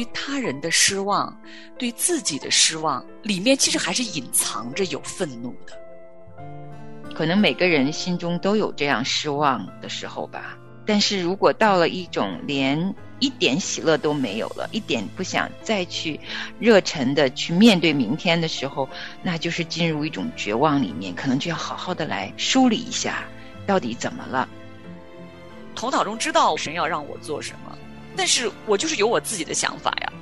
对他人的失望，对自己的失望，里面其实还是隐藏着有愤怒的。可能每个人心中都有这样失望的时候吧。但是如果到了一种连一点喜乐都没有了，一点不想再去热忱的去面对明天的时候，那就是进入一种绝望里面，可能就要好好的来梳理一下，到底怎么了。头脑中知道神要让我做什么，但是我就是有我自己的想法呀。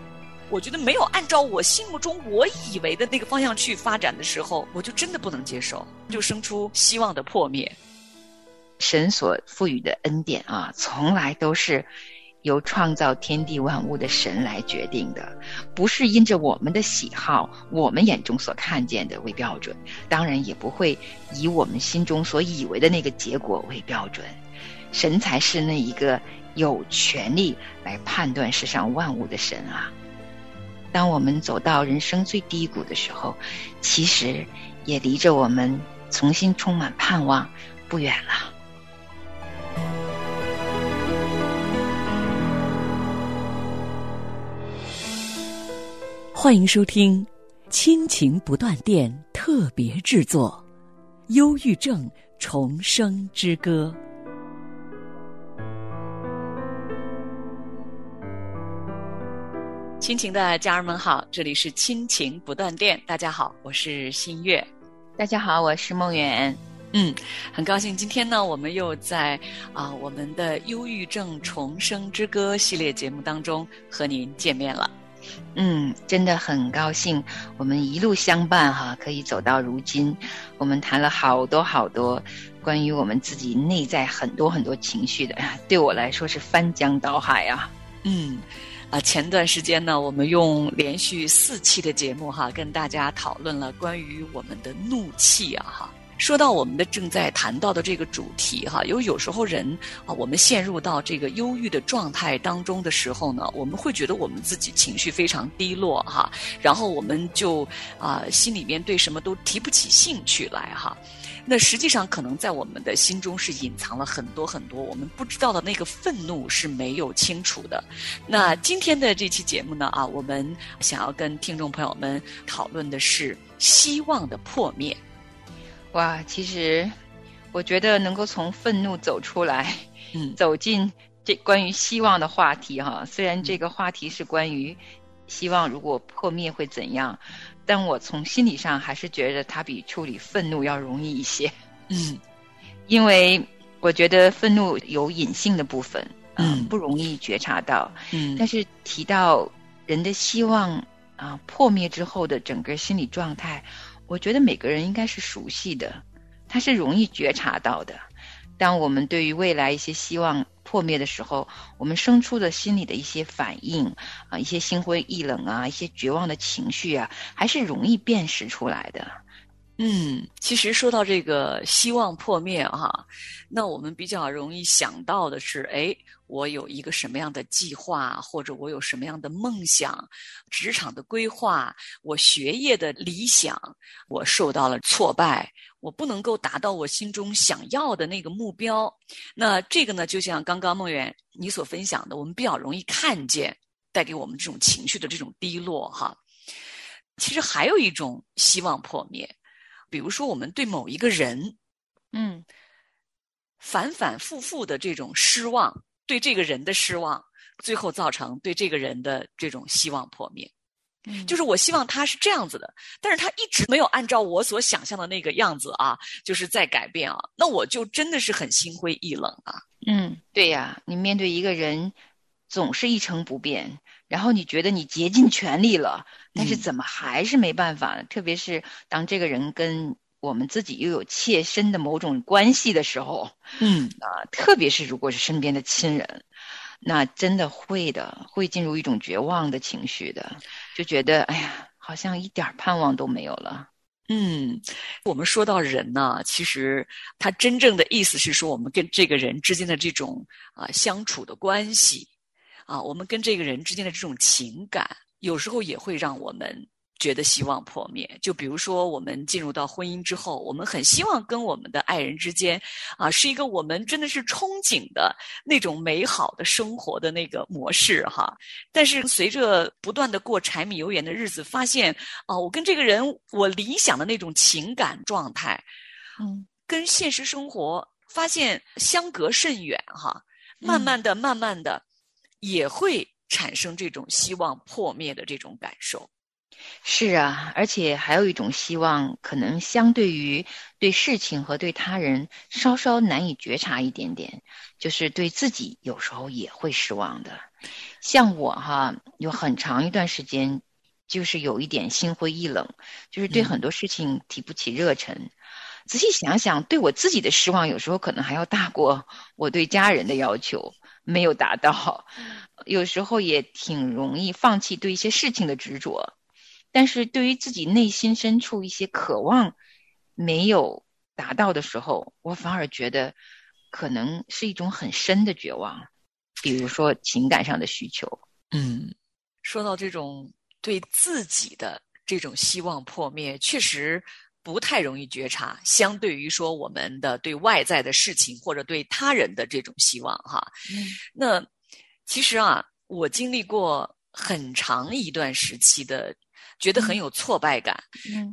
我觉得没有按照我心目中我以为的那个方向去发展的时候，我就真的不能接受，就生出希望的破灭。神所赋予的恩典啊，从来都是由创造天地万物的神来决定的，不是因着我们的喜好、我们眼中所看见的为标准，当然也不会以我们心中所以为的那个结果为标准。神才是那一个有权利来判断世上万物的神啊！当我们走到人生最低谷的时候，其实也离着我们重新充满盼望不远了。欢迎收听《亲情不断电》特别制作，《忧郁症重生之歌》。亲情的家人们好，这里是亲情不断电。大家好，我是新月。大家好，我是梦远。嗯，很高兴今天呢，我们又在啊我们的《忧郁症重生之歌》系列节目当中和您见面了。嗯，真的很高兴，我们一路相伴哈，可以走到如今。我们谈了好多好多关于我们自己内在很多很多情绪的，对我来说是翻江倒海啊。嗯，啊，前段时间呢，我们用连续四期的节目哈，跟大家讨论了关于我们的怒气啊哈。说到我们的正在谈到的这个主题哈，有有时候人啊，我们陷入到这个忧郁的状态当中的时候呢，我们会觉得我们自己情绪非常低落哈，然后我们就啊心里面对什么都提不起兴趣来哈。那实际上可能在我们的心中是隐藏了很多很多我们不知道的那个愤怒是没有清除的。那今天的这期节目呢啊，我们想要跟听众朋友们讨论的是希望的破灭。哇，其实我觉得能够从愤怒走出来，嗯，走进这关于希望的话题哈。虽然这个话题是关于希望如果破灭会怎样，但我从心理上还是觉得它比处理愤怒要容易一些。嗯，因为我觉得愤怒有隐性的部分，嗯，不容易觉察到。嗯，但是提到人的希望啊破灭之后的整个心理状态。我觉得每个人应该是熟悉的，他是容易觉察到的。当我们对于未来一些希望破灭的时候，我们生出的心理的一些反应啊，一些心灰意冷啊，一些绝望的情绪啊，还是容易辨识出来的。嗯，其实说到这个希望破灭哈，那我们比较容易想到的是，哎。我有一个什么样的计划，或者我有什么样的梦想，职场的规划，我学业的理想，我受到了挫败，我不能够达到我心中想要的那个目标。那这个呢，就像刚刚梦圆你所分享的，我们比较容易看见带给我们这种情绪的这种低落哈。其实还有一种希望破灭，比如说我们对某一个人，嗯，反反复复的这种失望。对这个人的失望，最后造成对这个人的这种希望破灭。嗯，就是我希望他是这样子的，但是他一直没有按照我所想象的那个样子啊，就是在改变啊，那我就真的是很心灰意冷啊。嗯，对呀，你面对一个人总是一成不变，然后你觉得你竭尽全力了，但是怎么还是没办法呢？特别是当这个人跟我们自己又有切身的某种关系的时候，嗯啊，特别是如果是身边的亲人，那真的会的，会进入一种绝望的情绪的，就觉得哎呀，好像一点盼望都没有了。嗯，我们说到人呢，其实他真正的意思是说，我们跟这个人之间的这种啊相处的关系，啊，我们跟这个人之间的这种情感，有时候也会让我们觉得希望破灭。就比如说，我们进入到婚姻之后，我们很希望跟我们的爱人之间，啊，是一个我们真的是憧憬的那种美好的生活的那个模式哈。但是随着不断的过柴米油盐的日子，发现啊，我跟这个人，我理想的那种情感状态，嗯，跟现实生活发现相隔甚远哈。慢慢的，慢慢的，也会产生这种希望破灭的这种感受。是啊，而且还有一种希望，可能相对于对事情和对他人稍稍难以觉察一点点，就是对自己有时候也会失望的。像我哈，有很长一段时间，就是有一点心灰意冷，就是对很多事情提不起热忱。仔细想想，对我自己的失望，有时候可能还要大过我对家人的要求没有达到，有时候也挺容易放弃对一些事情的执着。但是对于自己内心深处一些渴望没有达到的时候，我反而觉得可能是一种很深的绝望，比如说情感上的需求。嗯，说到这种对自己的这种希望破灭，确实不太容易觉察。相对于说我们的对外在的事情或者对他人的这种希望，哈，嗯，那其实啊，我经历过很长一段时期的。觉得很有挫败感，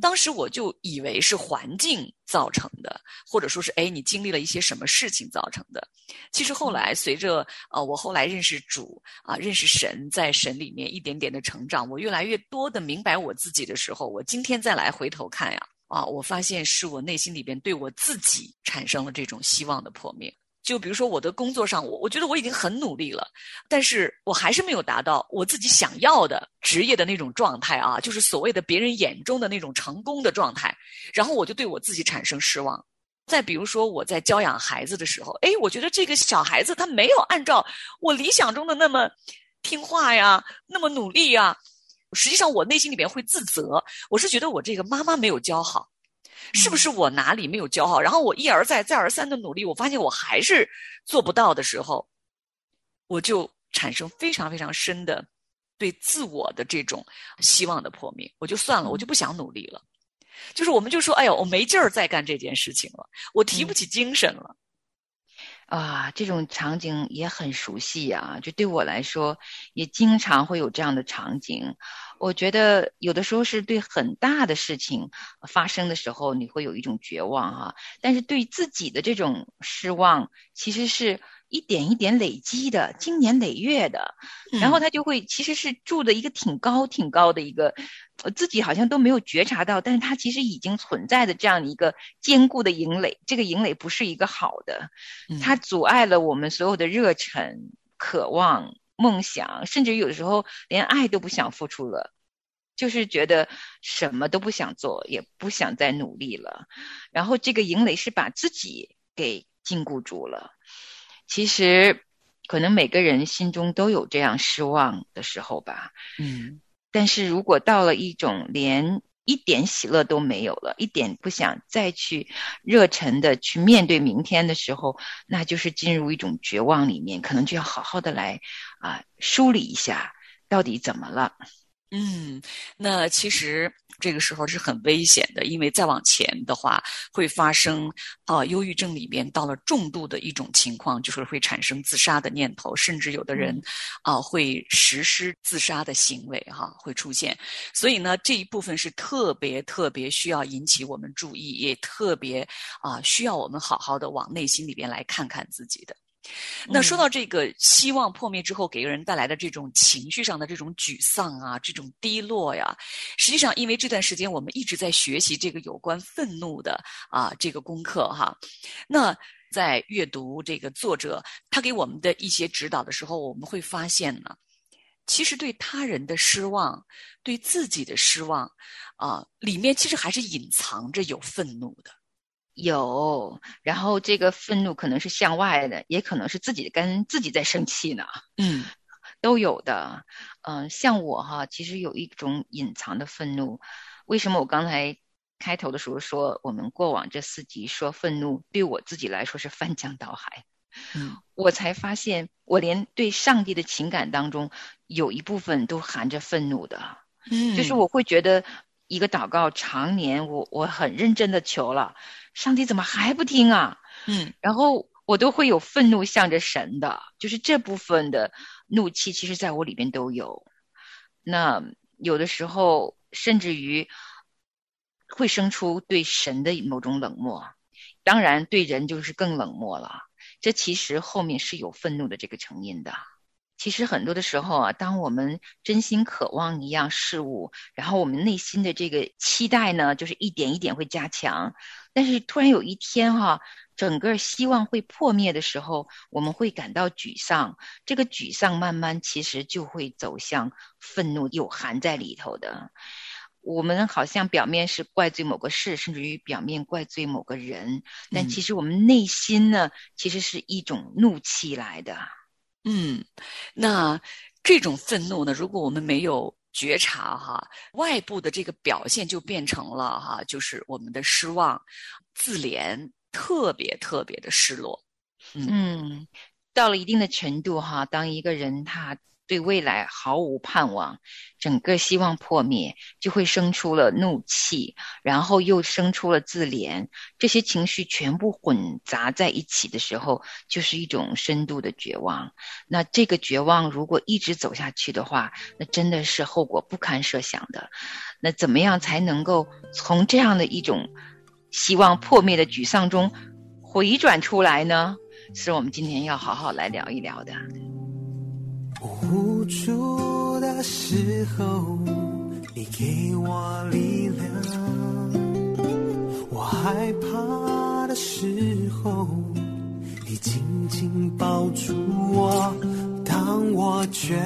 当时我就以为是环境造成的，或者说是哎，你经历了一些什么事情造成的。其实后来随着呃，我后来认识主啊，认识神，在神里面一点点的成长，我越来越多的明白我自己的时候，我今天再来回头看呀，啊，我发现是我内心里边对我自己产生了这种希望的破灭。就比如说我的工作上，我我觉得我已经很努力了，但是我还是没有达到我自己想要的职业的那种状态啊，就是所谓的别人眼中的那种成功的状态，然后我就对我自己产生失望。再比如说我在教养孩子的时候，哎，我觉得这个小孩子他没有按照我理想中的那么听话呀，那么努力呀，实际上我内心里面会自责，我是觉得我这个妈妈没有教好。是不是我哪里没有教好？然后我一而再、再而三的努力，我发现我还是做不到的时候，我就产生非常非常深的对自我的这种希望的破灭。我就算了，我就不想努力了。就是我们就说，哎呦，我没劲儿再干这件事情了，我提不起精神了。啊，这种场景也很熟悉啊。就对我来说，也经常会有这样的场景。我觉得有的时候是对很大的事情发生的时候，你会有一种绝望哈。但是对自己的这种失望，其实是一点一点累积的，经年累月的。然后他就会其实是住的一个挺高挺高的一个，自己好像都没有觉察到，但是他其实已经存在的这样一个坚固的营垒。这个营垒不是一个好的，它阻碍了我们所有的热忱、渴望。梦想，甚至有时候连爱都不想付出了，就是觉得什么都不想做，也不想再努力了。然后这个营垒是把自己给禁锢住了。其实，可能每个人心中都有这样失望的时候吧。嗯，但是如果到了一种连。一点喜乐都没有了，一点不想再去热忱的去面对明天的时候，那就是进入一种绝望里面，可能就要好好的来啊梳理一下，到底怎么了。嗯，那其实这个时候是很危险的，因为再往前的话会发生啊，忧郁症里面到了重度的一种情况，就是会产生自杀的念头，甚至有的人啊会实施自杀的行为哈，会出现。所以呢，这一部分是特别特别需要引起我们注意，也特别啊需要我们好好的往内心里边来看看自己的。那说到这个希望破灭之后给人带来的这种情绪上的这种沮丧啊，这种低落呀，实际上因为这段时间我们一直在学习这个有关愤怒的啊这个功课哈，那在阅读这个作者他给我们的一些指导的时候，我们会发现呢，其实对他人的失望，对自己的失望啊，里面其实还是隐藏着有愤怒的。有，然后这个愤怒可能是向外的，也可能是自己跟自己在生气呢。嗯，都有的。嗯，像我哈，其实有一种隐藏的愤怒。为什么我刚才开头的时候说，我们过往这四集说愤怒对我自己来说是翻江倒海？嗯，我才发现，我连对上帝的情感当中有一部分都含着愤怒的。嗯就是我会觉得一个祷告常年我我很认真的求了，上帝怎么还不听啊？嗯然后我都会有愤怒向着神的，就是这部分的怒气，其实在我里边都有。那有的时候甚至于会生出对神的某种冷漠，当然对人就是更冷漠了。这其实后面是有愤怒的这个成因的。其实很多的时候啊，当我们真心渴望一样事物，然后我们内心的这个期待呢，就是一点一点会加强。但是突然有一天哈、整个希望会破灭的时候，我们会感到沮丧。这个沮丧慢慢其实就会走向愤怒，有含在里头的。我们好像表面是怪罪某个事，甚至于表面怪罪某个人，但嗯其实我们内心呢，其实是一种怒气来的。嗯，那这种愤怒呢，如果我们没有觉察哈，外部的这个表现就变成了哈，就是我们的失望、自怜，特别特别的失落。嗯，到了一定的程度哈，当一个人他对未来毫无盼望，整个希望破灭，就会生出了怒气，然后又生出了自怜，这些情绪全部混杂在一起的时候，就是一种深度的绝望。那这个绝望如果一直走下去的话，那真的是后果不堪设想的。那怎么样才能够从这样的一种希望破灭的沮丧中回转出来呢？是我们今天要好好来聊一聊的。无助的时候，你给我力量；我害怕的时候，你紧紧抱住我。当我觉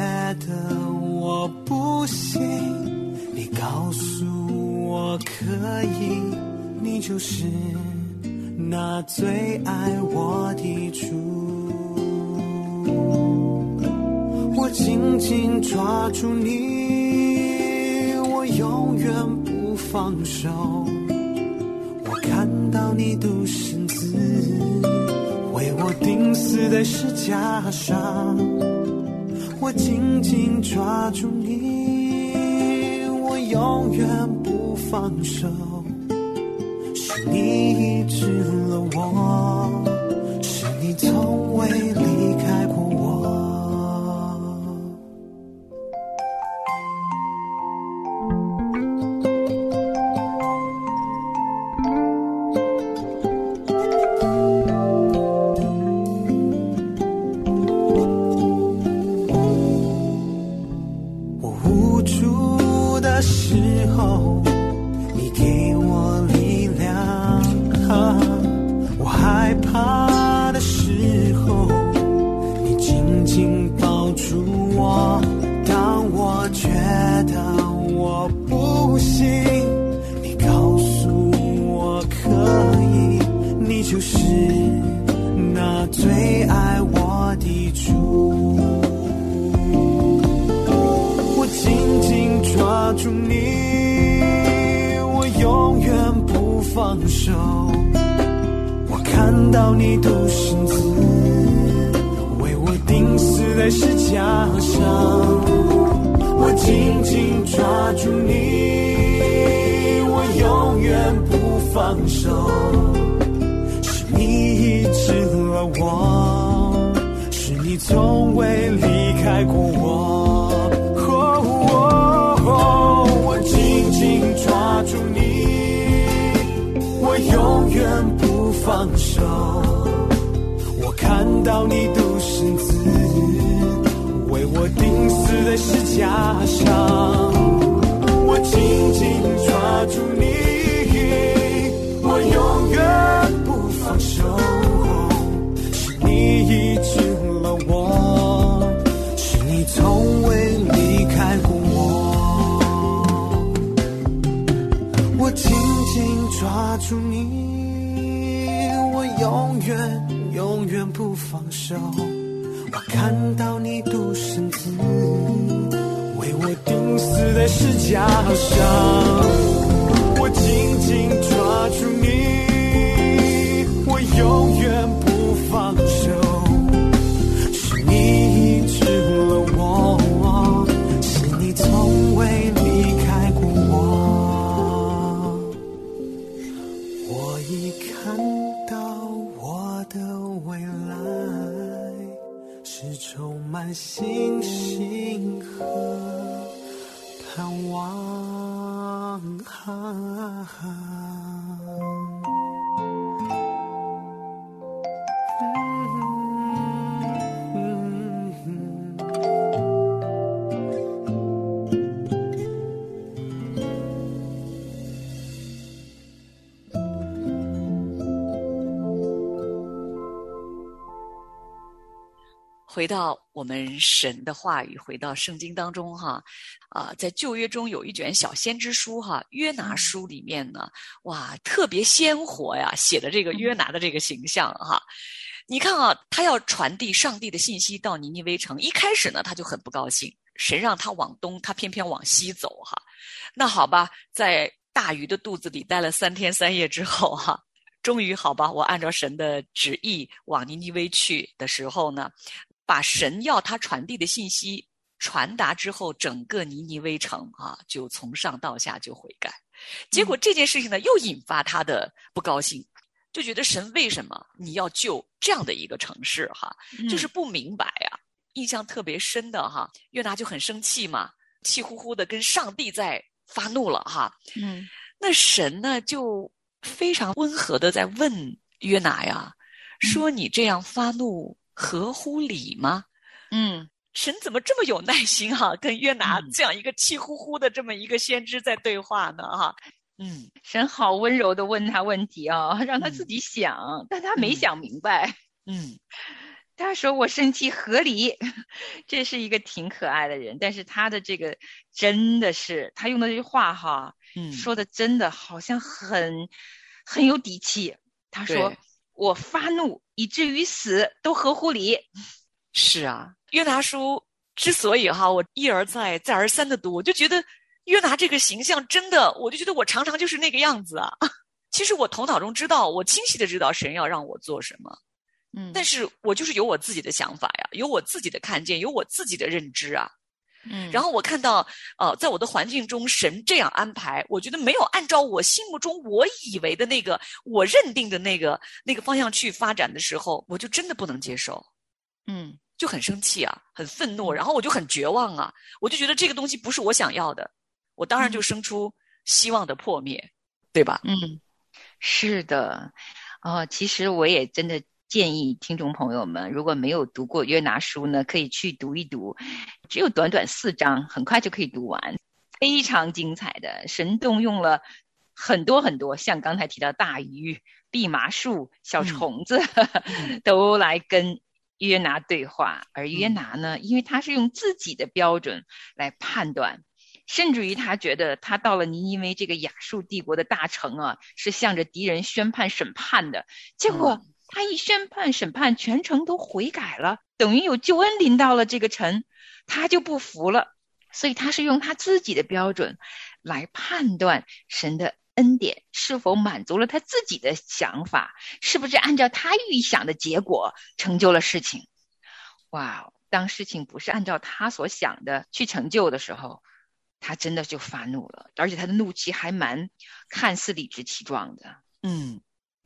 得我不行，你告诉我可以，你就是那最爱我的主。紧紧抓住你，我永远不放手。我看到你独身子为我钉死在十架上，我紧紧抓住你，我永远不放手。是你医治了我，无助的时候，到你独生子为我钉死在十架上，我紧紧抓住你，我永远不放手。是你医治了我，是你从未离开过我。我紧紧抓住你，我永远不放到你独生子为我钉死在十架上，我紧紧抓住你，我永远不放手。是你医治了我，是你从未离开过我。我紧紧抓住你，我永远我看到你独身子为我钉死在石架上，回到我们神的话语，回到圣经当中哈，啊，在旧约中有一卷小先知书哈，约拿书里面呢，哇，特别鲜活呀，写的这个约拿的这个形象哈。你看啊，他要传递上帝的信息到尼尼微城，一开始呢，他就很不高兴，神让他往东，他偏偏往西走哈。那好吧，在大鱼的肚子里待了三天三夜之后哈，终于好吧，我按照神的旨意往尼尼微去的时候呢。把神要他传递的信息传达之后，整个尼尼微城啊，就从上到下就悔改。结果这件事情呢，又引发他的不高兴，就觉得神为什么你要救这样的一个城市？哈，就是不明白呀。印象特别深的哈，约拿就很生气嘛，气呼呼的跟上帝在发怒了哈。嗯，那神呢，就非常温和的在问约拿呀，说你这样发怒。合乎理吗？嗯，神怎么这么有耐心哈？跟约拿这样一个气呼呼的这么一个先知在对话呢？哈，嗯，神好温柔的问他问题啊，让他自己想，但他没想明白。嗯，他说我生气合理，这是一个挺可爱的人，但是他的这个真的是他用的这句话哈，嗯，说的真的好像很很有底气。他说。我发怒以至于死都合乎理，是啊。约拿书之所以哈，我一而再再而三的读，我就觉得约拿这个形象真的，我就觉得我常常就是那个样子啊。其实我头脑中知道，我清晰的知道神要让我做什么，嗯，但是我就是有我自己的想法呀，有我自己的看见，有我自己的认知啊。嗯，然后我看到，呃，在我的环境中，神这样安排，我觉得没有按照我心目中我以为的那个我认定的那个那个方向去发展的时候，我就真的不能接受，嗯，就很生气啊，很愤怒，然后我就很绝望啊，我就觉得这个东西不是我想要的，我当然就生出希望的破灭，对吧？嗯，是的，哦，其实我也真的。建议听众朋友们，如果没有读过约拿书呢，可以去读一读，只有短短四章，很快就可以读完，非常精彩的。神动用了很多很多，像刚才提到大鱼、蓖麻树、小虫子，都来跟约拿对话。而约拿呢，因为他是用自己的标准来判断，甚至于他觉得他到了尼尼微这个亚述帝国的大城啊，是向着敌人宣判审判的，结果。他一宣判审判，全城都悔改了，等于有救恩临到了这个城，他就不服了。所以他是用他自己的标准来判断神的恩典是否满足了他自己的想法，是不是按照他预想的结果成就了事情。哇，当事情不是按照他所想的去成就的时候，他真的就发怒了，而且他的怒气还蛮看似理直气壮的。嗯。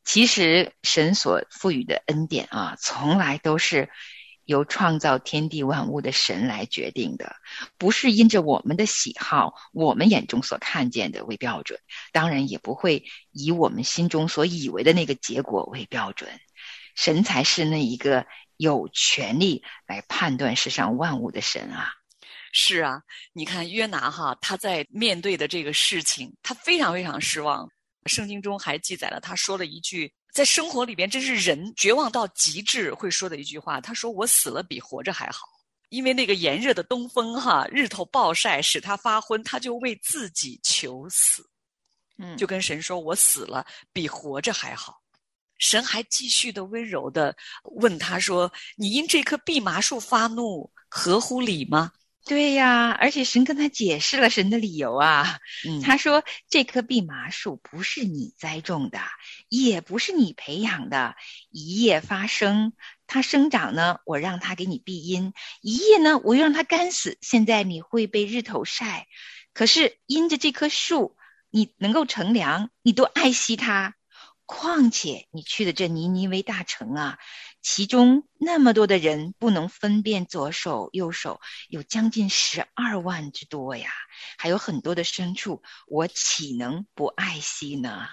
其实神所赋予的恩典啊，从来都是由创造天地万物的神来决定的，不是因着我们的喜好、我们眼中所看见的为标准，当然也不会以我们心中所以为的那个结果为标准。神才是那一个有权利来判断世上万物的神啊！是啊，你看约拿哈，他在面对的这个事情，他非常非常失望。圣经中还记载了，他说了一句，在生活里边真是人绝望到极致会说的一句话。他说：“我死了比活着还好。”因为那个炎热的东风，哈，日头暴晒使他发昏，他就为自己求死，嗯，就跟神说：“我死了比活着还好。”神还继续的温柔的问他说：“你因这棵蓖麻树发怒，合乎理吗？”对呀，而且神跟他解释了神的理由啊。他说：“这棵蓖麻树不是你栽种的，也不是你培养的。一夜发生，它生长呢，我让它给你庇荫；一夜呢，我又让它干死。现在你会被日头晒，可是因着这棵树，你能够乘凉，你都爱惜它。况且你去的这尼尼微大城啊，其中那么多的人不能分辨左手右手，有将近十二万之多呀，还有很多的牲畜，我岂能不爱惜呢？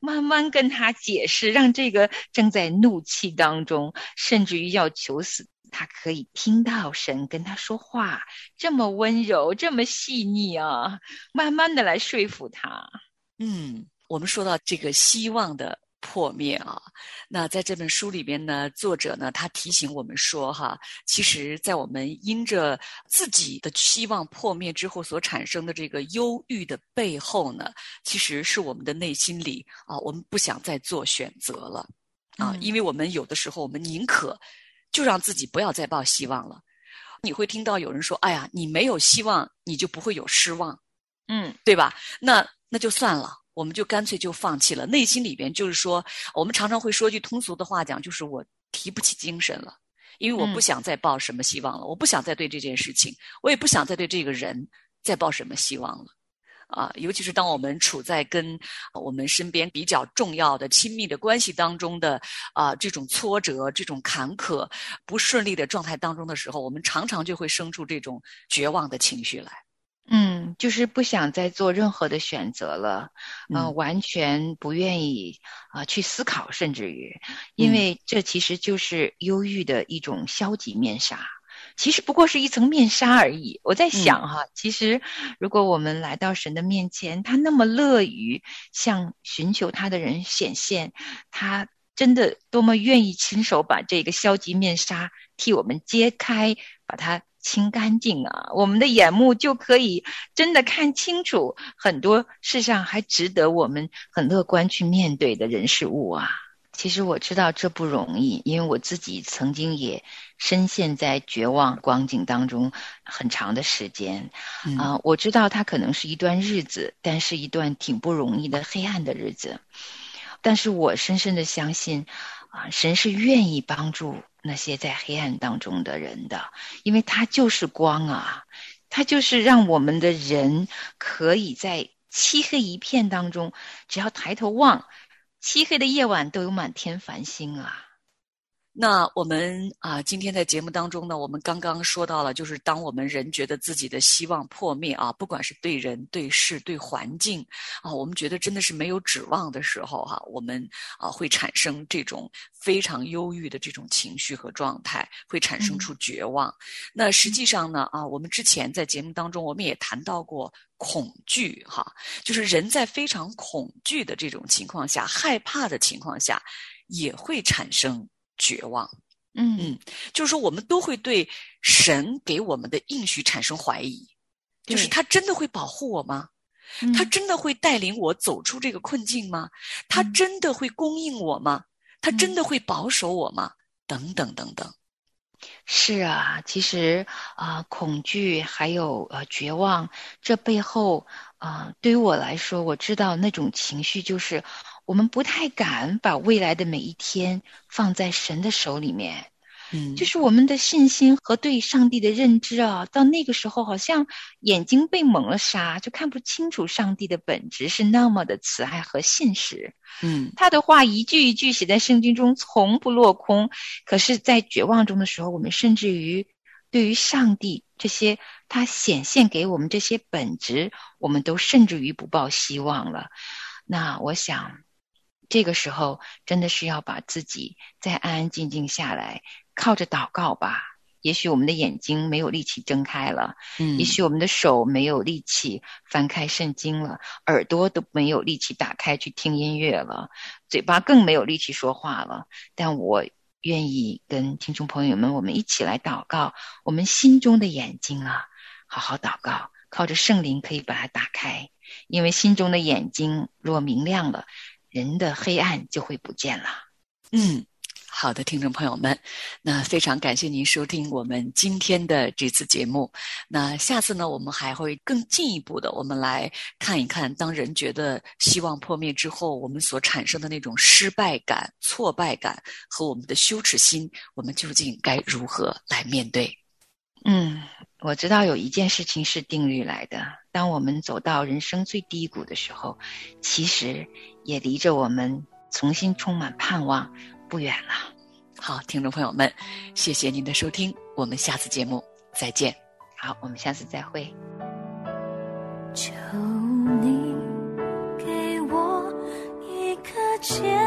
慢慢跟他解释，让这个正在怒气当中，甚至于要求死，他可以听到神跟他说话，这么温柔，这么细腻啊，慢慢的来说服他。嗯。我们说到这个希望的破灭啊，那在这本书里边呢，作者呢他提醒我们说哈，其实，在我们因着自己的期望破灭之后所产生的这个忧郁的背后呢，其实是我们的内心里啊，我们不想再做选择了啊，因为我们有的时候我们宁可就让自己不要再抱希望了。你会听到有人说：“哎呀，你没有希望，你就不会有失望。”嗯，对吧？那那就算了。我们就干脆就放弃了，内心里边就是说，我们常常会说句通俗的话讲，就是我提不起精神了，因为我不想再抱什么希望了，我不想再对这件事情，我也不想再对这个人再抱什么希望了，啊，尤其是当我们处在跟我们身边比较重要的亲密的关系当中的啊这种挫折、这种坎坷、不顺利的状态当中的时候，我们常常就会生出这种绝望的情绪来。嗯，就是不想再做任何的选择了，嗯，完全不愿意啊去思考，甚至于，因为这其实就是忧郁的一种消极面纱，其实不过是一层面纱而已。我在想哈，其实如果我们来到神的面前，他那么乐于向寻求他的人显现，他真的多么愿意亲手把这个消极面纱替我们揭开，把它。清干净啊，我们的眼目就可以真的看清楚很多世上还值得我们很乐观去面对的人事物啊。其实我知道这不容易，因为我自己曾经也深陷在绝望光景当中很长的时间啊。我知道它可能是一段日子，但是一段挺不容易的黑暗的日子。但是我深深的相信啊，神是愿意帮助。那些在黑暗当中的人的，因为他就是光啊，他就是让我们的人可以在漆黑一片当中，只要抬头望，漆黑的夜晚都有满天繁星啊。那我们啊，今天在节目当中呢，我们刚刚说到了，就是当我们人觉得自己的希望破灭啊，不管是对人、对事、对环境啊，我们觉得真的是没有指望的时候哈，我们啊会产生这种非常忧郁的这种情绪和状态，会产生出绝望。那实际上呢啊，我们之前在节目当中我们也谈到过恐惧哈，就是人在非常恐惧的这种情况下、害怕的情况下，也会产生。绝望，嗯嗯，就是说，我们都会对神给我们的应许产生怀疑，就是他真的会保护我吗？他真的会带领我走出这个困境吗？他真的会供应我吗？他真的会保守我吗？等等等等。是啊，其实啊，恐惧还有呃绝望，这背后啊，对于我来说，我知道那种情绪就是。我们不太敢把未来的每一天放在神的手里面，嗯，就是我们的信心和对上帝的认知啊，到那个时候好像眼睛被蒙了纱，就看不清楚上帝的本质是那么的慈爱和信实，嗯，他的话一句一句写在圣经中，从不落空。可是，在绝望中的时候，我们甚至于对于上帝这些他显现给我们这些本质，我们都甚至于不抱希望了。那我想。这个时候真的是要把自己再安安静静下来，靠着祷告吧。也许我们的眼睛没有力气睁开了，嗯，也许我们的手没有力气翻开圣经了，耳朵都没有力气打开去听音乐了，嘴巴更没有力气说话了。但我愿意跟听众朋友们，我们一起来祷告，我们心中的眼睛啊，好好祷告，靠着圣灵可以把它打开，因为心中的眼睛若明亮了。人的黑暗就会不见了。嗯，好的，听众朋友们，那非常感谢您收听我们今天的这次节目。那下次呢，我们还会更进一步的，我们来看一看，当人觉得希望破灭之后，我们所产生的那种失败感、挫败感和我们的羞耻心，我们究竟该如何来面对？嗯，我知道有一件事情是定律来的。当我们走到人生最低谷的时候，其实也离着我们重新充满盼望，不远了。好，听众朋友们，谢谢您的收听，我们下次节目再见。好，我们下次再会。求你给我一颗谦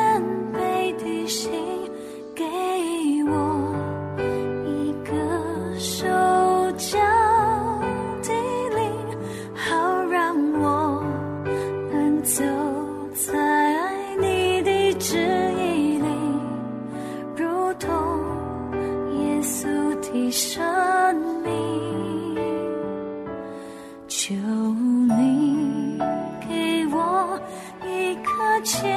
切